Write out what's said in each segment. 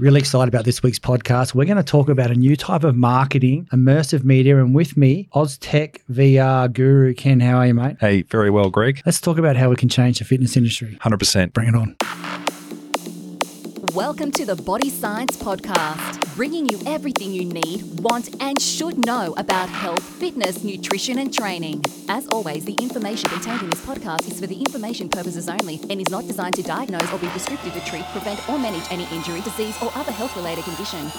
Really excited about this week's podcast. We're going to talk about a new type of marketing, immersive media, and with me, AusTech VR guru Ken. How are you, mate? Hey, very well, Greg. Let's talk about how we can change the fitness industry. 100%. Bring it on. Welcome to the Body Science Podcast, bringing you everything you need, want, and should know about health, fitness, nutrition, and training. As always, the information contained in this podcast is for the information purposes only and is not designed to diagnose or be prescriptive to treat, prevent, or manage any injury, disease, or other health related condition.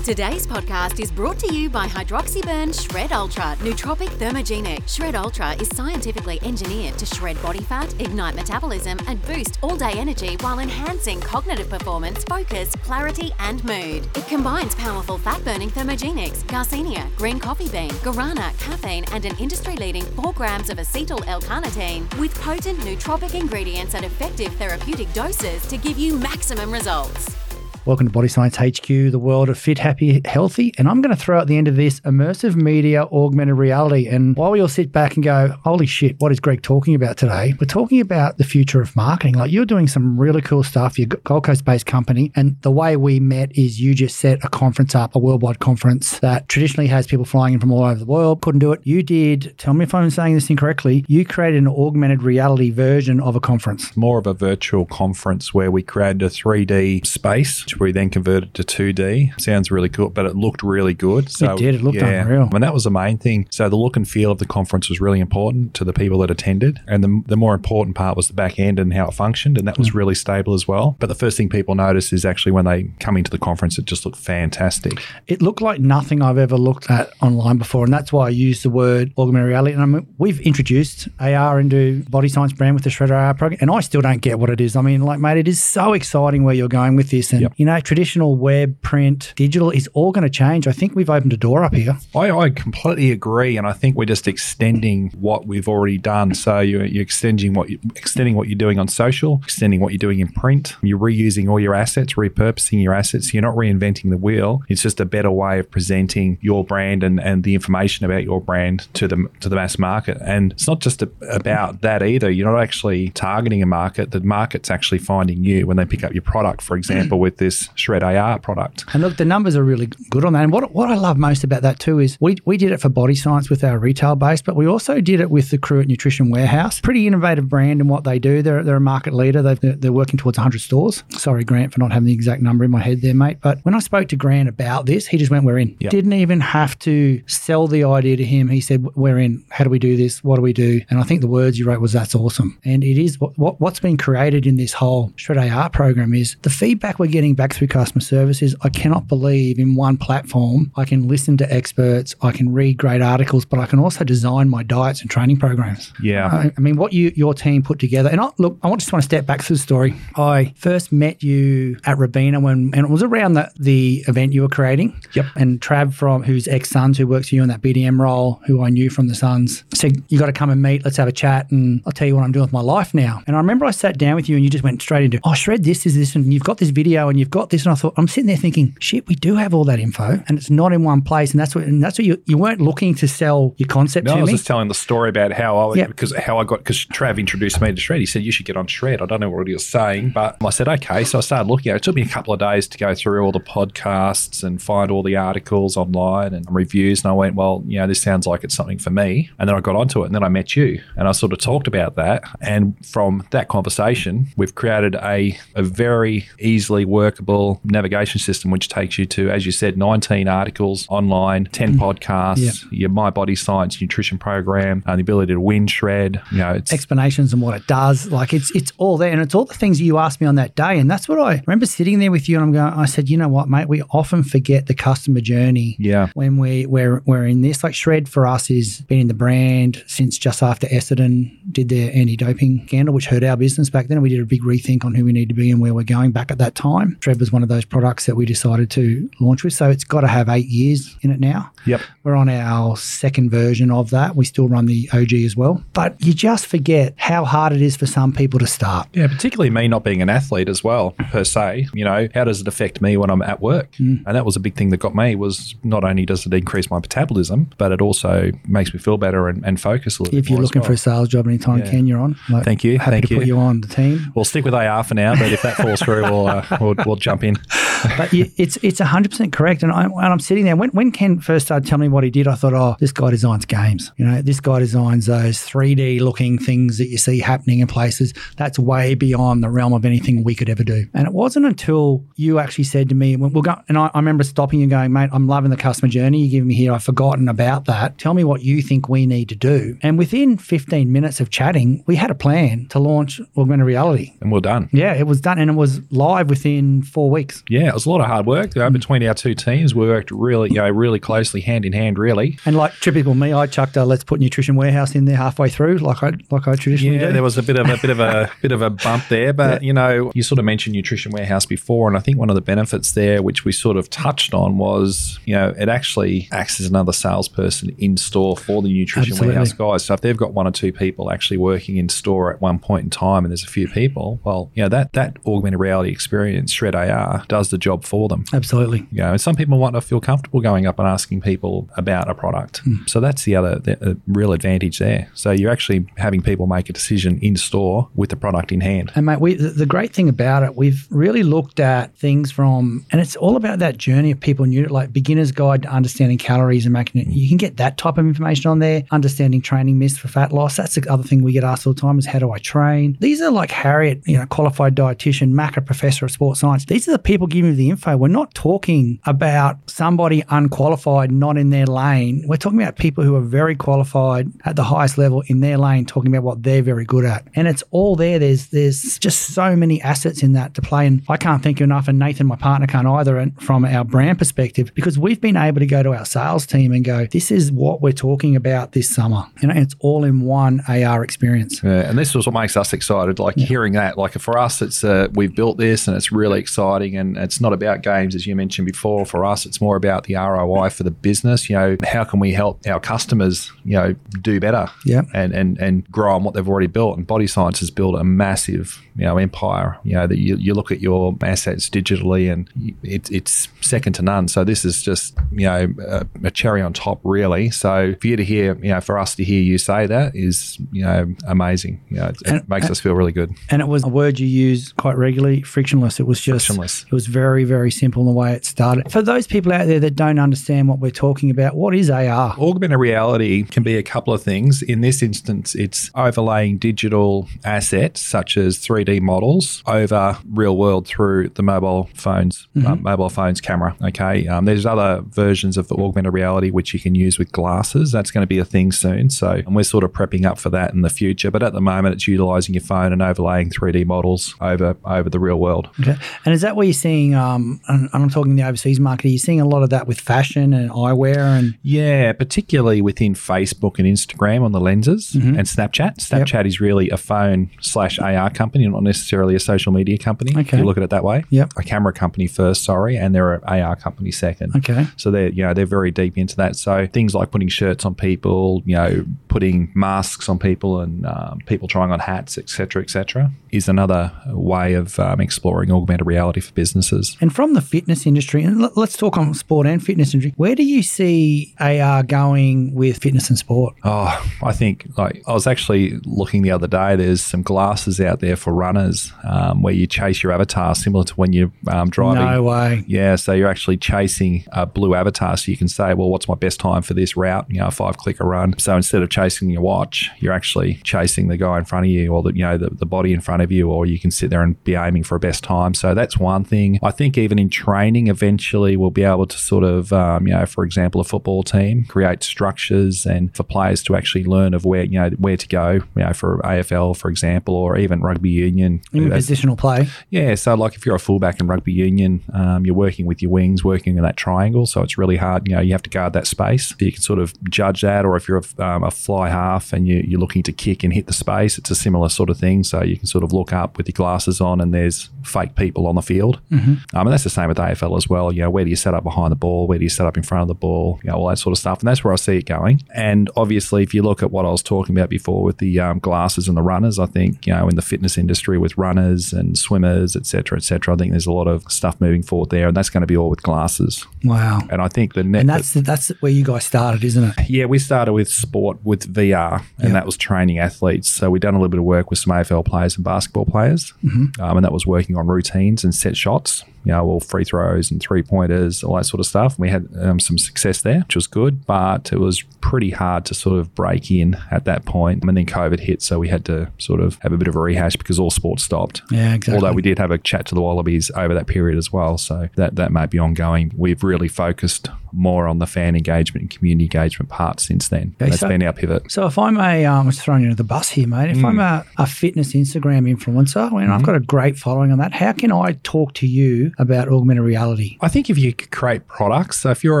Today's podcast is brought to you by Hydroxyburn Shred Ultra Nootropic Thermogenic. Shred Ultra is scientifically engineered to shred body fat, ignite metabolism, and boost all day energy while enhancing cognitive performance, focus, clarity, and mood. It combines powerful fat burning thermogenics, garcinia, green coffee bean, guarana, caffeine, and an industry leading 4 grams of acetyl L carnitine with potent nootropic ingredients at effective therapeutic doses to give you maximum results. Welcome to Body Science HQ, the world of fit, happy, healthy. And I'm going to throw at the end of this immersive media augmented reality. And while we all sit back and go, holy shit, what is Greg talking about today? We're talking about the future of marketing. Like you're doing some really cool stuff. You're a Gold Coast based company. And the way we met is you just set a conference up, a worldwide conference that traditionally has people flying in from all over the world. Couldn't do it. You did, tell me if I'm saying this incorrectly, you created an augmented reality version of a conference. More of a virtual conference where we created a 3D space, which we then converted to 2D. Sounds really cool, but it looked really good. So, it did. It looked unreal. I and mean, that was the main thing. So the look and feel of the conference was really important to the people that attended. And the, the more important part was the back end and how it functioned. And that was Mm. really stable as well. But the first thing people notice is actually when they come into the conference, it just looked fantastic. It looked like nothing I've ever looked at online before, and that's why I use the word augmented reality. And I mean, we've introduced AR into Body Science brand with the Shredder AR program, and I still don't get what it is. I mean, like, mate, it is so exciting where you're going with this, and Yep. you know, traditional web, print, digital is all going to change. I think we've opened a door up here. I, I completely agree, and I think we're just extending what we've already done. So you're, you're extending what you, extending what you're doing on social, extending what you're doing in print. You're reusing all your assets, repurposing your assets. You're not reinventing the wheel. It's just a better way of presenting your brand and, and the information about your brand to the to the mass market. And it's not just a, about that either. You're not actually targeting a market. The market's actually finding you when they pick up your product. For example, with this Shred AR product. And look, the numbers are really good on that. And what, what I love most about that too is we, we did it for Body Science with our retail base, but we also did it with the crew at Nutrition Warehouse. Pretty innovative brand in what they do. They're, they're a market leader. They've, they're, they're working towards 100 stores. Sorry, Grant, for not having the exact number in my head there, mate. But when I spoke to Grant about this, he just went, We're in. Yep. Didn't even have to sell the idea to him. He said, We're in. How do we do this? What do we do? And I think the words you wrote was, That's awesome. And it is what, what, what's been created in this whole Shred AR program is the feedback we're getting back through customer services. I cannot believe in one platform I can listen to experts, I can read great articles, but I can also design my diets and training programs. Yeah. I, I mean, what you your team put together, and I, look, I want just want to step back through the story. I first met you at Robina when, and it was around the, the event you were creating. Yep. And Trav from who's ex Suns, who works for you in that BDM role, who I knew from the Suns, said you got to come and meet. Let's have a chat, and I'll tell you what I'm doing with my life now. And I remember I sat down with you, and you just went straight into, oh, shred this is this, and you've got this video, and you've got this, and I thought I'm sitting there thinking, shit, we do have all that info, and it's not in one place, and that's what, and that's what you you weren't looking to sell your concept No, to I was me. just telling the story about how I because how I got because Trav introduced me to Shred. He said you should get on Shred. I don't know what he was saying, but I said okay. So I started looking at it. It took me a couple of days to go through all the podcasts and find all the articles online and reviews. And I went, well, you know, this sounds like it's something for me. And then I got onto it, and then I met you, and I sort of talked about that. And from that conversation, we've created a a very easily workable navigation system, which takes you to, as you said, 19 articles online, 10 mm-hmm. podcasts, Yeah. your My Body Science nutrition program, and the ability to win shred. You know, it's explanations and what it does. Like it's it's all there, and it's all the things that you asked me on that day. And that's what I remember sitting there with you, and I'm going. I said, you know what, mate? We often forget the customer journey. Yeah. When we we're we're in this, like Shred for us is been in the brand since just after Essendon did their anti-doping scandal, which hurt our business back then. We did a big rethink on who we need to be and where we're going back at that time. Shred was one of those products that we decided to launch with. So it's got to have eight years in it now. Yep. We're on our second version of that. We still run the OG as well. But you just forget how hard it is for some people to start. Yeah, particularly me not being an athlete as well, per se. You know, how does it affect me when I'm at work? Mm. And that was a big thing that got me was not only does it increase my metabolism, but it also makes me feel better and, and focus a little If bit you're looking for a sales job anytime, Yeah. Ken, you're on. Like, Thank you, Happy thank to put you. you on the team. We'll stick with AR for now, but if that falls through, we'll, uh, we'll, we'll jump in. but it's it's hundred percent correct. And, I, and I'm sitting there when when Ken first started telling me what he did, I thought, oh, this guy designs games. You know, this guy designs those 3D looking things that you see happening in places. That's way beyond the realm of anything we could ever do. And it wasn't until you actually said to me, we'll go, and I, I remember stopping you, going, mate, I'm loving the customer journey you're giving me here. I've forgotten about that. Tell me what you think we need to do. And within 15 minutes of chatting, we had a plan to launch augmented reality. And we're done. Yeah, it was done, and it was live within four weeks. Yeah, it was a lot of hard work you know, between our two teams. We worked really, you know, really closely, hand in hand, really. And like typical me, I chucked a let's put nutrition warehouse in there halfway through, like I like I traditionally Yeah, do. there was a bit of a bit of a bit of a bump there, but you know, you sort of mentioned nutrition warehouse before, and I think one of the benefits there, which we sort of touched on, was you know it actually acts as another salesperson in store for the nutrition Absolutely. warehouse guys. So if they've got one or two people actually working in store at one point in time, and there's a few people, well, you know that that augmented reality experience, Shred AR, does the job for them. Absolutely. You know, some people might not feel comfortable going up and asking people about a product. So that's the other the, uh, real advantage there. So you're actually having people make a decision in store with the product in hand. And mate, we, the, the great thing about it, we've really looked at things from, and it's all about that journey of people new, like beginner's guide to understanding calories and making it. You can get that type of information on there. Understanding training myths for fat loss. That's the other thing we get asked all the time is how do I train? These are like Harriet, you know, qualified dietitian, Mac, a professor of sports science. These are the people giving you the info. We're not talking about somebody unqualified, not in their lane. We're talking about people who are very qualified at the highest level in their lane, talking about what they're very good at. And it's all there. There's there's just so many assets in that to play. And I can't think enough, and Nathan, my partner, can't either. And from our brand perspective, because we've been able to go to our sales team and go, this is what we're talking about this summer. You know, it's all in one AR experience. Yeah, and this was what makes us excited. Like hearing that, like for us, it's uh, we've built this and it's really exciting. And it's not about games as you mentioned before. For us, it's more about the ROI for the business. You know, how can we help our customers, you know, do better? Yeah. and and and grow on what they've already built. And Body Science has built a massive, you know, empire. You know, that you, you look at your assets digitally, and it, it's second to none. So this is just, you know, a, a cherry on top, really. So for you to hear, you know, for us to hear you say that is, you know, amazing. You know, it, it And- makes us feel really good. And it was a word you use quite regularly, frictionless. It was just Frictionless. It was very, very simple in the way it started. For those people out there that don't understand what we're talking about, what is AR? Augmented reality can be a couple of things. In this instance, it's overlaying digital assets such as 3D models over real world through the mobile phones, uh, mobile phones camera. Okay, um, there's other versions of the augmented reality which you can use with glasses. That's going to be a thing soon. So, and we're sort of prepping up for that in the future. But at the moment, it's utilizing your phone and overlaying 3D models over over the real world. Okay. And is that where you're seeing, um, and I'm talking the overseas market, are you seeing a lot of that with fashion and eyewear and Yeah, particularly within Facebook and Instagram on the lenses and Snapchat. Snapchat is really a phone slash AR company, not necessarily a social media company. If you look at it that way. Yep. A camera company first, sorry, and they're an AR company second. Okay. So they're you know they're very deep into that. So things like putting shirts on people, you know, putting masks on people, and um, people trying on hats, etc., etc., is another way of um, exploring augmented reality for businesses. And from the fitness industry, and let- let's talk on sport and fitness industry, where do you see AR going with fitness and sport? Oh, I think like I was actually looking the other day. There's some glasses out there for runners um, where you chase your avatar, similar to when you're um, driving. No way. Yeah, so you're actually chasing a blue avatar, so you can say, "Well, what's my best time for this route?" You know, a five clicker run. So instead of chasing your watch, you're actually chasing the guy in front of you, or the you know the, the body in front of you, or you can sit there and be aiming for a best time. So that's one thing. I think even in training, eventually we'll be able to sort of, um, you know, for example, a football team create structures and for players to actually learn of where you know where to go. You know, for AFL, for example, or even rugby union. In positional play. yeah, so like if you're a fullback in rugby union, um, you're working with your wings, working in that triangle, so it's really hard. You know, you have to guard that space. So you can sort of judge that, or if you're a, um, a fly half and you, you're looking to kick and hit the space, it's a similar sort of thing. So you can sort of look up with your glasses on, and there's fake people on the field. Mm-hmm. Um, and that's the same with AFL as well. You know, where do you set up behind the ball? Where do you set up in front of the ball? You know, all that sort of stuff. And that's where I see it going. And obviously, if you look at what I was talking about before with the um, glasses and the runners, I think you know in the fitness industry with runners and swimmers, et cetera, et cetera, I think there's a lot of stuff moving forward there, and that's going to be all with glasses. Wow. And I think the net. And that's that's where you guys started, isn't it? Yeah, we started with sport with VR, and Yep. that was training athletes. So we done a little bit of work with some AFL players and basketball players, Mm-hmm. um, and that was working on routines and set shots. You know, all free throws and three pointers, all that sort of stuff. And we had um, some success there, which was good, but it was pretty hard to sort of break in at that point. And then COVID hit, so we had to sort of have a bit of a rehash because all sports stopped. Yeah, exactly. Although we did have a chat to the Wallabies over that period as well, so that that may be ongoing. We've really focused more on the fan engagement and community engagement part since then. Okay, That's so- been our pivot. So if I'm a, um, just throwing you under the bus here, mate. If Mm. I'm a, a fitness Instagram influencer, I mean, Mm-hmm. I've got a great following on that. How can I talk to you about augmented reality? I think if you create products, so if you're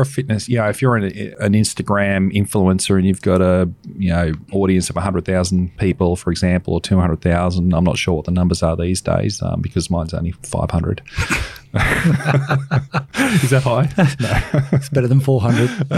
a fitness, you know, if you're an, an Instagram influencer and you've got a you know audience of hundred thousand people, for example, or two hundred thousand, I'm not sure what the numbers are these days um, because mine's only five hundred. Is that high? No. It's better than 400.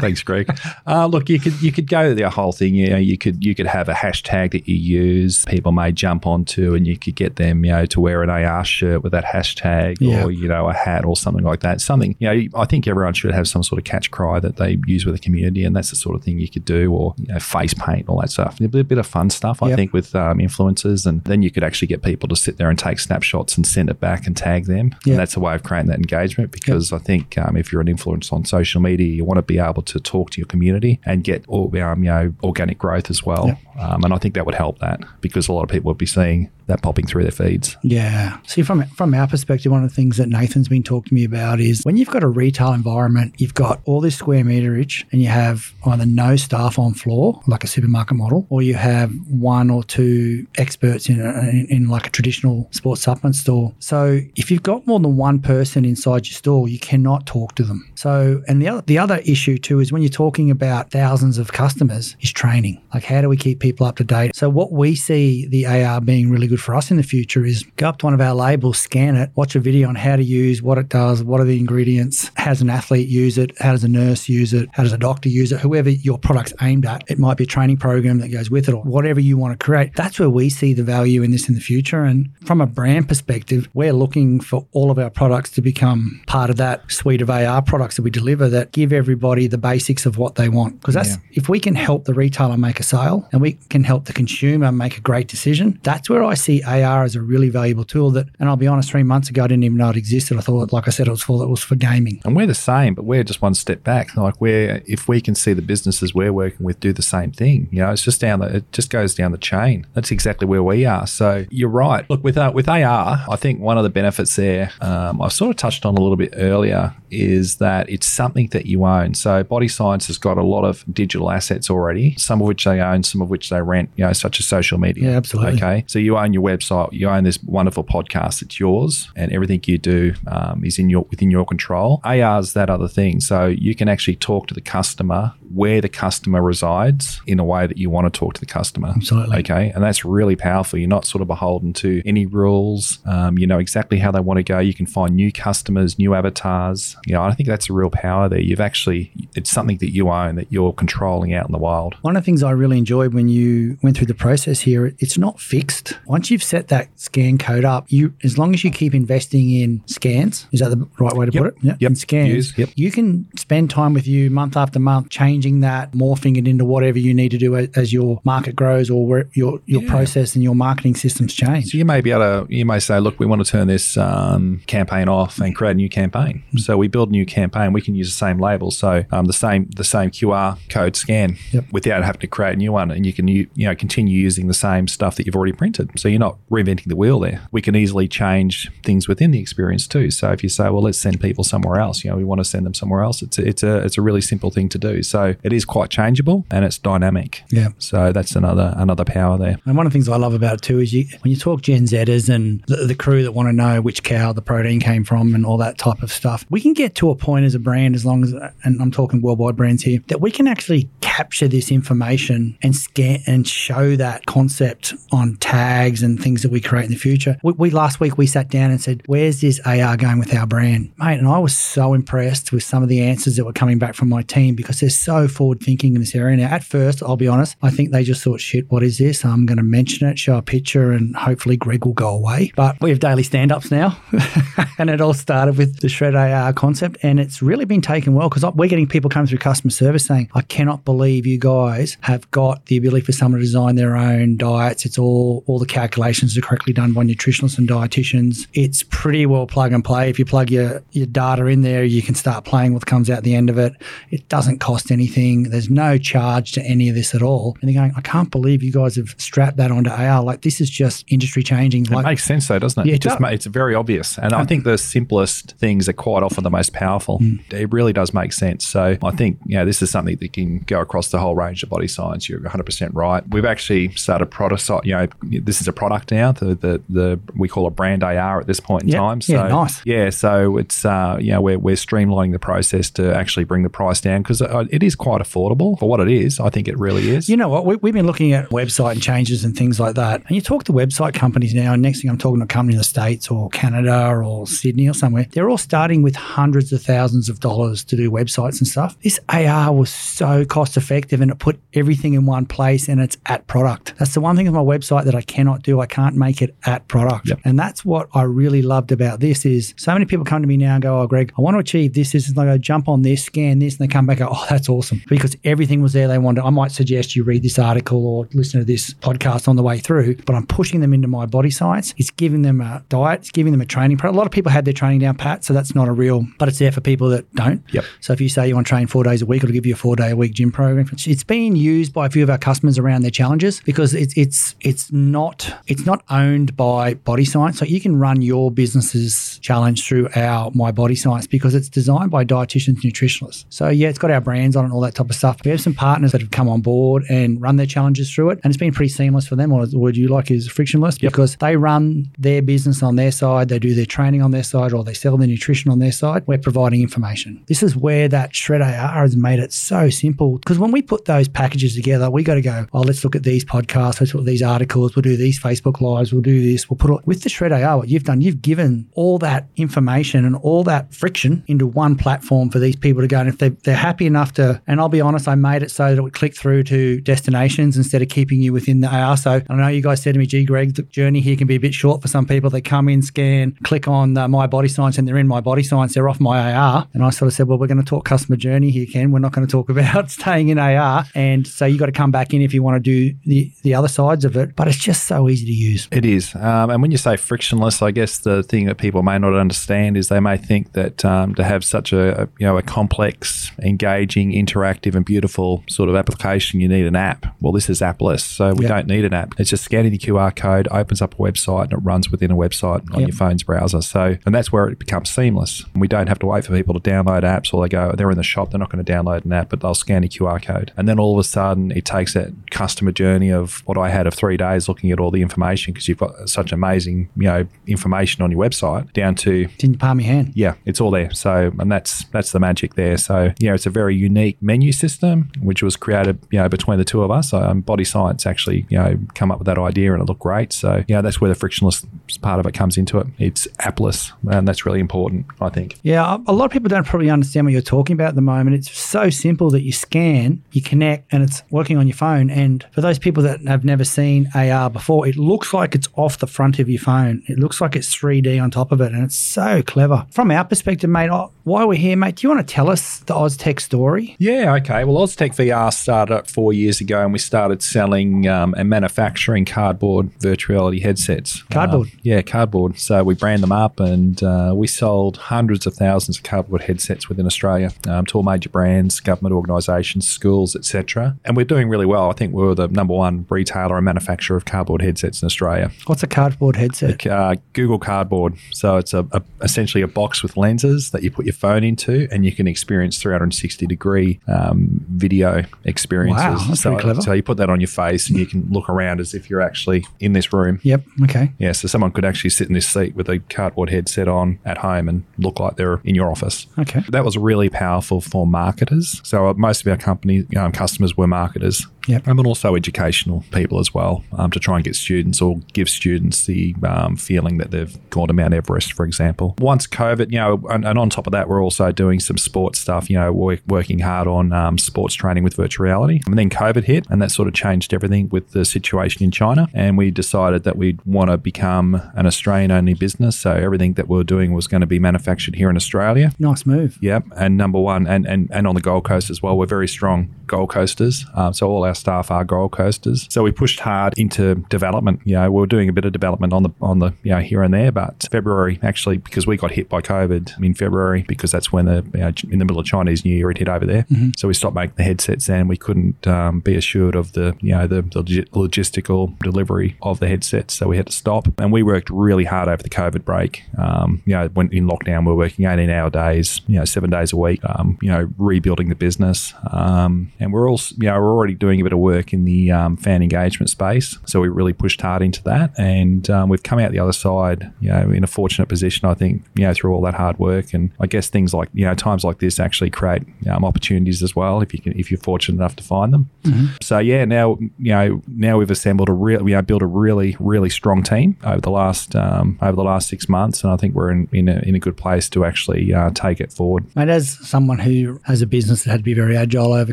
Thanks, Greg. Uh, look, you could you could go the whole thing. You know, you could you could have a hashtag that you use. People may jump onto, and you could get them, you know, to wear an AR shirt with that hashtag, Yeah. or you know, a hat or something like that. Something, you know, I think everyone should have some sort of catch cry that they use with the community, and that's the sort of thing you could do, or you know, face paint, all that stuff. A bit, a bit of fun stuff, I Yep. think, with um, influencers, and then you could actually get people to sit there and take snapshots and send it back and tag them. Yep. And that's a way of creating that engagement because I think um, if you're an influencer on social media, you want to be able to talk to your community and get all, um, you know organic growth as well. Um, and I think that would help that because a lot of people would be seeing that popping through their feeds. Yeah. See, from from our perspective, one of the things that Nathan's been talking to me about is when you've got a retail environment, you've got all this square meterage, and you have either no staff on floor, like a supermarket model, or you have one or two experts in, a, in, in like a traditional sports supplement store. So if you've got more than one person inside your store, you cannot talk to them. So, and the other the other issue too is when you're talking about thousands of customers, is training. Like, how do we keep people up to date? So, what we see the AR being really good for us in the future is go up to one of our labels, scan it, watch a video on how to use, what it does, what are the ingredients, how does an athlete use it, how does a nurse use it, how does a doctor use it, whoever your product's aimed at. It might be a training program that goes with it or whatever you want to create. That's where we see the value in this in the future. And from a brand perspective, we're looking for all of our products to become part of that suite of AR products that we deliver that give everybody the basics of what they want. Because that's Yeah. if we can help the retailer make a sale and we can help the consumer make a great decision, that's where I see AR as a really valuable tool that and I'll be honest, three months ago I didn't even know it existed. I thought, like I said, it was for it was for gaming. And we're the same, but we're just one step back. Like we're if we can see the businesses we're working with do the same thing, you know, it's just down the it just goes down the chain. That's exactly where we are. So you're right. Look with uh, with AR, I think one of the benefits there, um, I've sort of touched on a little bit earlier, is that it's something that you own. So Body Science has got a lot of digital assets already, some of which they own, some of which they rent. You know, such as social media. Yeah, absolutely. Okay, so you own your website, you own this wonderful podcast. It's yours, and everything you do um, is in your within your control. AR is that other thing, so you can actually talk to the customer where the customer resides in a way that you want to talk to the customer. Absolutely. Okay, and that's really powerful. You're not sort of beholden to any rules. Um, you know exactly how they want to go. You can find new customers, new avatars. You know, I think that's a real power there. You've actually it's something that you own that you're controlling out in the wild. One of the things I really enjoyed when you went through the process here, it's not fixed. Once you've set that scan code up, you as long as you keep investing in scans, is that the right way to Yep. put it? Yeah. Yep. In scans. Yep. you can spend time with you month after month, changing that, morphing it into whatever you need to do as, your market grows or where your your Yeah. process and your marketing systems change. So you may be able to, you may say, look, we want to turn this um, campaign off and create a new campaign. Hmm. So we build a new campaign. We can use the same label, so um, the same the same QR code scan Yep. without having to create a new one, and you can you, you know continue using the same stuff that you've already printed. So you're not reinventing the wheel there. We can easily change things within the experience too. So if you say, well, let's send people somewhere else, you know, we want to send them somewhere else. It's a, it's a it's a really simple thing to do. So it is quite changeable and it's dynamic. Yeah. So that's another another power there. And one of the things I love about it too is you, when you talk Gen Zers and the, the crew that want to know which cow the protein came from and all that type of stuff, we can get to a point as a brand, as long as, and I'm talking worldwide brands here, that we can actually capture this information and scan and show that concept on tags tags and things that we create in the future. We, we last week we sat down and said, "Where's this AR going with our brand, mate?" And I was so impressed with some of the answers that were coming back from my team because they're so forward thinking in this area. Now, at first, I'll be honest, I think they just thought, "Shit, what is this?" I'm going to mention it, show a picture, and hopefully Greg will go away. But we have daily stand-ups now, and it all started with the Shred AR concept, and it's really been taken well because we're getting people coming through customer service saying, "I cannot believe you guys have got the ability for someone to design their own diets. It's all all the calculations are correctly done by nutritionists and dietitians. It's pretty well plug and play. If you plug your your data in there, you can start playing what comes out the end of it. It doesn't cost anything. There's no charge to any of this at all. And they're going, I can't believe you guys have strapped that onto AR. Like this is just industry changing. It Like makes sense though, doesn't it? Yeah, it it just does. ma- it's very obvious, and I think the simplest things are quite often the most powerful. Mm. It really does make sense. So I think you know this is something that can go across the whole range of body science. You're 100 percent right. We've actually started prototype. You know, this is a product now. The the, the we call it brand AR at this point in Yeah. time. So Yeah, nice. Yeah, so it's uh, you know we're we're streamlining the process to actually bring the price down because it is quite affordable for what it is. I think it really is. You know what? We, we've been looking at website and changes and things like that. And you talk to website companies now, and next thing I'm talking to a company in the States or Canada or Sydney or somewhere, they're all starting with hundreds of thousands of dollars to do websites and stuff. This AR was so cost effective and it put everything in one place and it's at product. That's the one thing with my website that I cannot do. I can't make it at product. Yep. And that's what I really loved about this is so many people come to me now and go, Oh, Greg, I want to achieve this, this, and I go jump on this, scan this, and they come back, and go, Oh, that's awesome. Because everything was there they wanted. I might suggest you read this article or listen to this podcast on the way through, but I'm pushing them into my body science. It's giving them a diet, it's giving them a training. A lot of people had their training down pat, so that's not a real, but it's there for people that don't. Yep. So if you say you want to train four days a week, it'll give you a four day a week gym program. It's- It's being used by a few of our customers around their challenges because it's it's it's not it's not owned by Body Science. So you can run your business's challenge through our My Body Science because it's designed by dietitians and nutritionists. So yeah, it's got our brands on it and all that type of stuff. We have some partners that have come on board and run their challenges through it, and it's been pretty seamless for them. Or the word you like is frictionless because they run their business on their side, they do their training on their side, or they sell their nutrition on their side. We're providing information. This is where that Shred AR has made it so simple because when we put those packages together, we got to go, oh, let's look at these podcasts, let's look at these articles, we'll do these Facebook lives, we'll do this, we'll put it with the Shred AR. What you've done, you've given all that information and all that friction into one platform for these people to go. And if they, they're happy enough to, and I'll be honest, I made it so that it would click through to destinations instead of keeping you within the AR. So I know you guys said to me, gee, Greg, the journey here can be a bit short for some people. They come in, scan, click on uh, my body science, and they're in my body science. They're off my AR. And I sort of said, well, we're going to talk customer journey here, Ken. We're not going to talk about staying in AR. And so you've got to come back in if you want to do the, the other sides of it. But it's just so easy to use. It is, um, and when you say frictionless, I guess the thing that people may not understand is they may think that um, to have such a, a you know a complex, engaging, interactive, and beautiful sort of application, you need an app. Well, this is appless, so we Yep. don't need an app. It's just scanning the QR code, opens up a website, and it runs within a website on Yep. your phone's browser. So, and that's where it becomes seamless. We don't have to wait for people to download apps, or they go they're in the shop, they're not going to download an app, but they'll scan a QR code, and then all of a sudden it takes that customer journey of what I had of three days looking at all the information because you've got such amazing you know information on your website down to It's in the palm of your hand. yeah, it's all there. So, and that's that's the magic there. So, yeah, it's a very unique menu system which was created, you know, between the two of us. Um, Body Science actually, you know, come up with that idea and it looked great. So, yeah, that's where the frictionless part of it comes into it. It's appless, and that's really important, I think. Yeah, a- a lot of people don't probably understand what you're talking about at the moment. It's so simple that you scan, you connect, and it's working on your phone. And for those people that have never seen AR before, it looks like it's off the front of your phone. It looks like it's 3D on top of it, and it's so clever. From our perspective, mate, oh, why we're here, mate, do you want to tell us the AusTech story? Yeah, okay. Well, AusTech VR started up four years ago, and we started selling um, and manufacturing cardboard virtual reality headsets. Cardboard? Uh, yeah, cardboard. So we brand them up, and uh, we sold hundreds of thousands of cardboard headsets within Australia um, to all major brands, government organisations, schools, etc. And we're doing really well. I think we were the number one retailer and manufacturer of cardboard headsets in Australia. What's a cardboard headset? Uh, Google Cardboard. So it's a, a essentially a box with lenses that you put your phone into, and you can experience 360 degree um, video experiences. Wow, that's so, pretty clever. So you put that on your face, and you can look around as if you're actually in this room. Yep. Okay. Yeah, so someone could actually sit in this seat with a cardboard headset on at home and look like they're in your office. Okay. That was really powerful for marketers. So uh, most of our company um, customers were marketers. Yep. And also educational people as well um, to try and get students or give students the um, feeling that they've gone to Mount Everest, for example. Once COVID, you know, and, and on top of that, we're also doing some sports stuff, you know, work, working hard on um, sports training with virtual reality. And then COVID hit, and that sort of changed everything with the situation in China. And we decided that we'd want to become an Australian only business. So everything that we are doing was going to be manufactured here in Australia. Nice move. Yep. And number one, and, and, and on the Gold Coast as well, we're very strong Gold Coasters. Um, so all our staff are Gold Coasters. So we pushed hard into development. You know, we were doing a bit of development on the on the you know here and there, but February actually because we got hit by COVID in February because that's when the you know, in the middle of Chinese New Year it hit over there. Mm-hmm. So we stopped making the headsets and we couldn't um, be assured of the you know the, the logistical delivery of the headsets. So we had to stop, and we worked really hard over the COVID break. Um, you know, when in lockdown we we're working 18 hour days, you know, seven days a week. Um, you know, rebuilding the business, um, and we're also you know we're already doing a bit of work in the um, fan engagement space. So we really pushed hard into that, and um, we've come out the other side, you know, in a fortunate position. I think you know through all that hard work, and I guess things like you know times like this actually create um, opportunities as well if you can if you're fortunate enough to find them. Mm-hmm. So yeah, now you know now we've assembled a real you know built a really really strong team over the last um, over the last six months, and I think we're in in a, in a good place to actually uh, take it forward. And as someone who has a business that had to be very agile over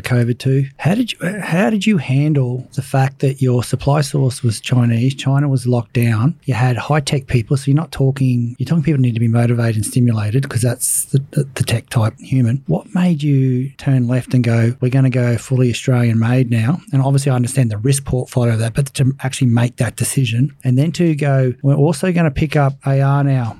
COVID too, how did you how did you handle the fact that your supply source was Chinese, China was locked down, you had high tech people, so you're not talking you're talking people need to be motivated and stimulated because that's the, the, the tech type human. What made you turn left and go, we're going to go fully Australian made now? And obviously, I understand the risk portfolio of that, but to actually make that decision and then to go, we're also going to pick up AR now.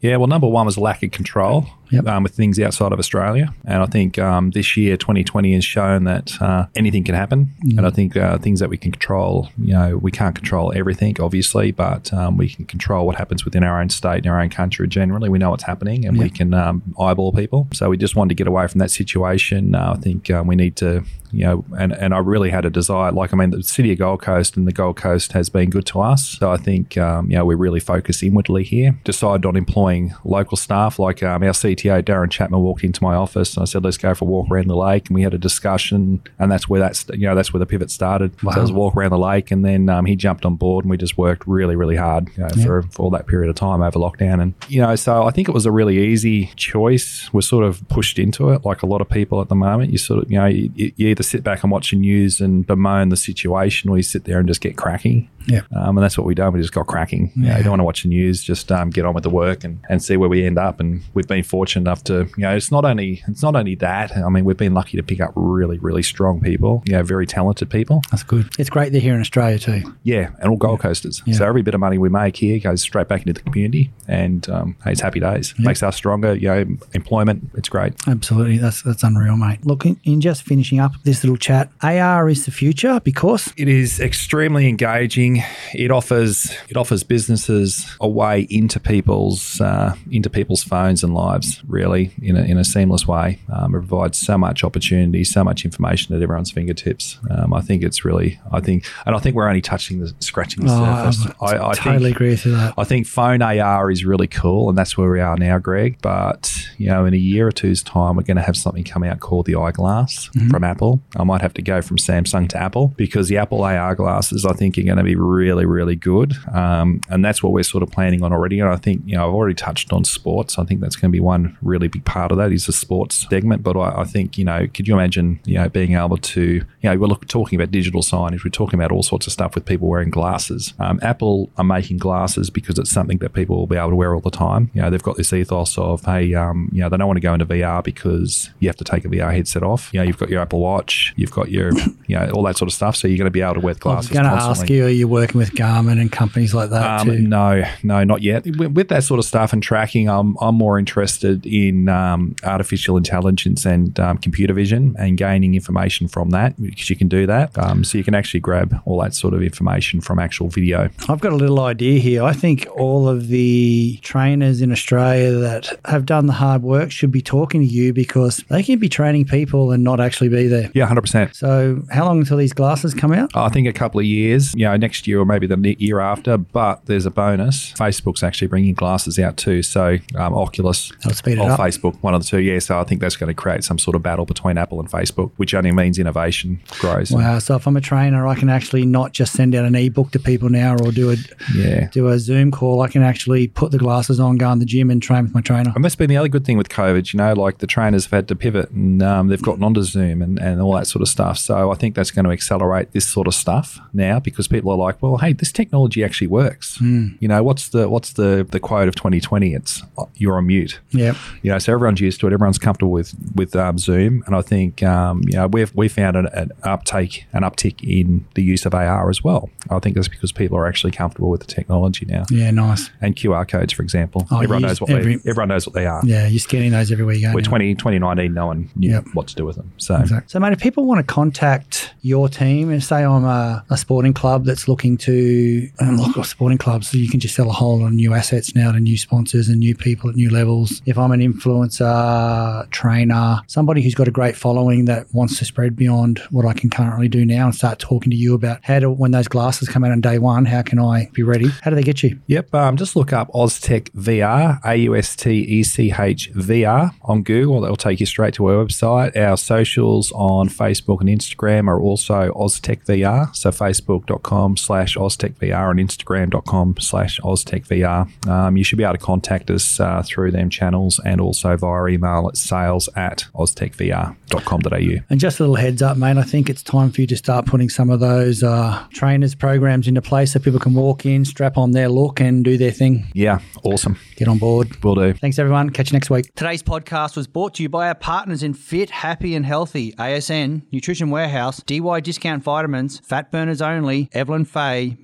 Yeah, well, number one was lack of control yep. um, with things outside of Australia. And I think um, this year, 2020, has shown that uh, anything can happen. Mm. And I think uh, things that we can control, you know, we can't control everything, obviously, but um, we can control what happens within our own state and our own country generally. We know what's happening and yep. we can um, eyeball people. So we just wanted to get away from that situation. Uh, I think uh, we need to you know, and, and I really had a desire. Like, I mean, the city of Gold Coast and the Gold Coast has been good to us. So I think, um, you know, we really focus inwardly here. Decided on employing local staff. Like um, our CTO, Darren Chapman, walked into my office and I said, let's go for a walk around the lake. And we had a discussion. And that's where that's, you know, that's where the pivot started. Wow. So it was a walk around the lake. And then um, he jumped on board and we just worked really, really hard you know, yeah. for, for all that period of time over lockdown. And, you know, so I think it was a really easy choice. We're sort of pushed into it like a lot of people at the moment. You sort of, you know, you, you either sit back and watch the news and bemoan the situation, or you sit there and just get cracking. Yeah. Um, and that's what we done. We just got cracking. Yeah. You, know, you don't want to watch the news. Just um, get on with the work and, and see where we end up. And we've been fortunate enough to, you know, it's not only it's not only that. I mean, we've been lucky to pick up really, really strong people. You know, very talented people. That's good. It's great they're here in Australia too. Yeah, and all Gold Coasters. Yeah. So every bit of money we make here goes straight back into the community, and um, hey, it's happy days. Yeah. Makes us stronger. You know, employment. It's great. Absolutely. That's that's unreal, mate. Look, in, in just finishing up this little chat, AR is the future because it is extremely engaging. It offers it offers businesses a way into people's uh, into people's phones and lives really in a, in a seamless way. Um, it provides so much opportunity, so much information at everyone's fingertips. Um, I think it's really I think and I think we're only touching the scratching the oh, surface. I, I totally think, agree with that. I think phone AR is really cool, and that's where we are now, Greg. But you know, in a year or two's time, we're going to have something come out called the eyeglass mm-hmm. from Apple. I might have to go from Samsung to Apple because the Apple AR glasses I think are going to be really really good. Um, and that's what we're sort of planning on already. And I think, you know, I've already touched on sports. I think that's going to be one really big part of that is the sports segment. But I, I think, you know, could you imagine, you know, being able to, you know, we're talking about digital signage, we're talking about all sorts of stuff with people wearing glasses. Um, Apple are making glasses because it's something that people will be able to wear all the time. You know, they've got this ethos of, hey, um, you know, they don't want to go into VR because you have to take a VR headset off. You know, you've got your Apple Watch, you've got your, you know, all that sort of stuff. So you're going to be able to wear glasses. I was going to ask you, are you working with Garmin and companies like that um, too? No, no, not yet. With, with, that sort of stuff and tracking, I'm, I'm more interested in um, artificial intelligence and um, computer vision and gaining information from that because you can do that. Um, so you can actually grab all that sort of information from actual video. I've got a little idea here. I think all of the trainers in Australia that have done the hard work should be talking to you because they can be training people and not actually be there. Yeah, 100%. So how long until these glasses come out? I think a couple of years. You know, next next year or maybe the year after. But there's a bonus. Facebook's actually bringing glasses out too. So um, Oculus or up. Facebook, one of the two. Yeah. So I think that's going to create some sort of battle between Apple and Facebook, which only means innovation grows. Wow. So if I'm a trainer, I can actually not just send out an ebook to people now or do a Yeah. do a Zoom call. I can actually put the glasses on, go in the gym, and train with my trainer. And that's been the other good thing with COVID. You know, like the trainers have had to pivot and um, they've gotten onto Zoom and, and all that sort of stuff. So I think that's going to accelerate this sort of stuff now because people are like, well, hey, this technology actually works. You know, what's the what's the the quote of 2020? It's you're on mute. Yeah. You know, so everyone's used to it. Everyone's comfortable with with um, Zoom, and I think um, you know we've we found an, an uptake an uptick in the use of AR as well. I think that's because people are actually comfortable with the technology now. Yeah. Nice. And QR codes, for example, Oh, everyone knows what every- they everyone knows what they are. Yeah. You're scanning those everywhere you go. We're now. 20, 2019, no one knew Yep. what to do with them. So Exactly. So, mate, if people want to contact your team and say I'm a, a sporting club that's looking to unlock a sporting club, so you can just sell a whole lot of new assets now to new sponsors and new people at new levels. If I'm an influencer, trainer, somebody who's got a great following that wants to spread beyond what I can currently do now and start talking to you about how to, when those glasses come out on day one, how can I be ready? How do they get you? Yep. Um, just look up AusTech VR, A U S T E C H VR on Google. That'll take you straight to our website. Our socials on Facebook and Instagram are also AusTech VR. So facebook.com slash AusTech VR and Instagram.com slash AusTech VR. Um, you should be able to contact us uh, through them channels and also via email at sales at austechvr.com.au. And just a little heads up, mate. I think it's time for you to start putting some of those uh, trainers programs into place so people can walk in, strap on their look, and do their thing. Yeah. Awesome. Get on board. Will do. Thanks, everyone. Catch you next week. Today's podcast was brought to you by our partners in Fit, Happy and Healthy, ASN, Nutrition Warehouse, DY Discount Vitamins, Fat Burners Only, Evelyn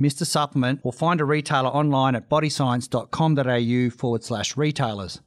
Mr. Supplement, or find a retailer online at bodyscience.com.au forward slash retailers.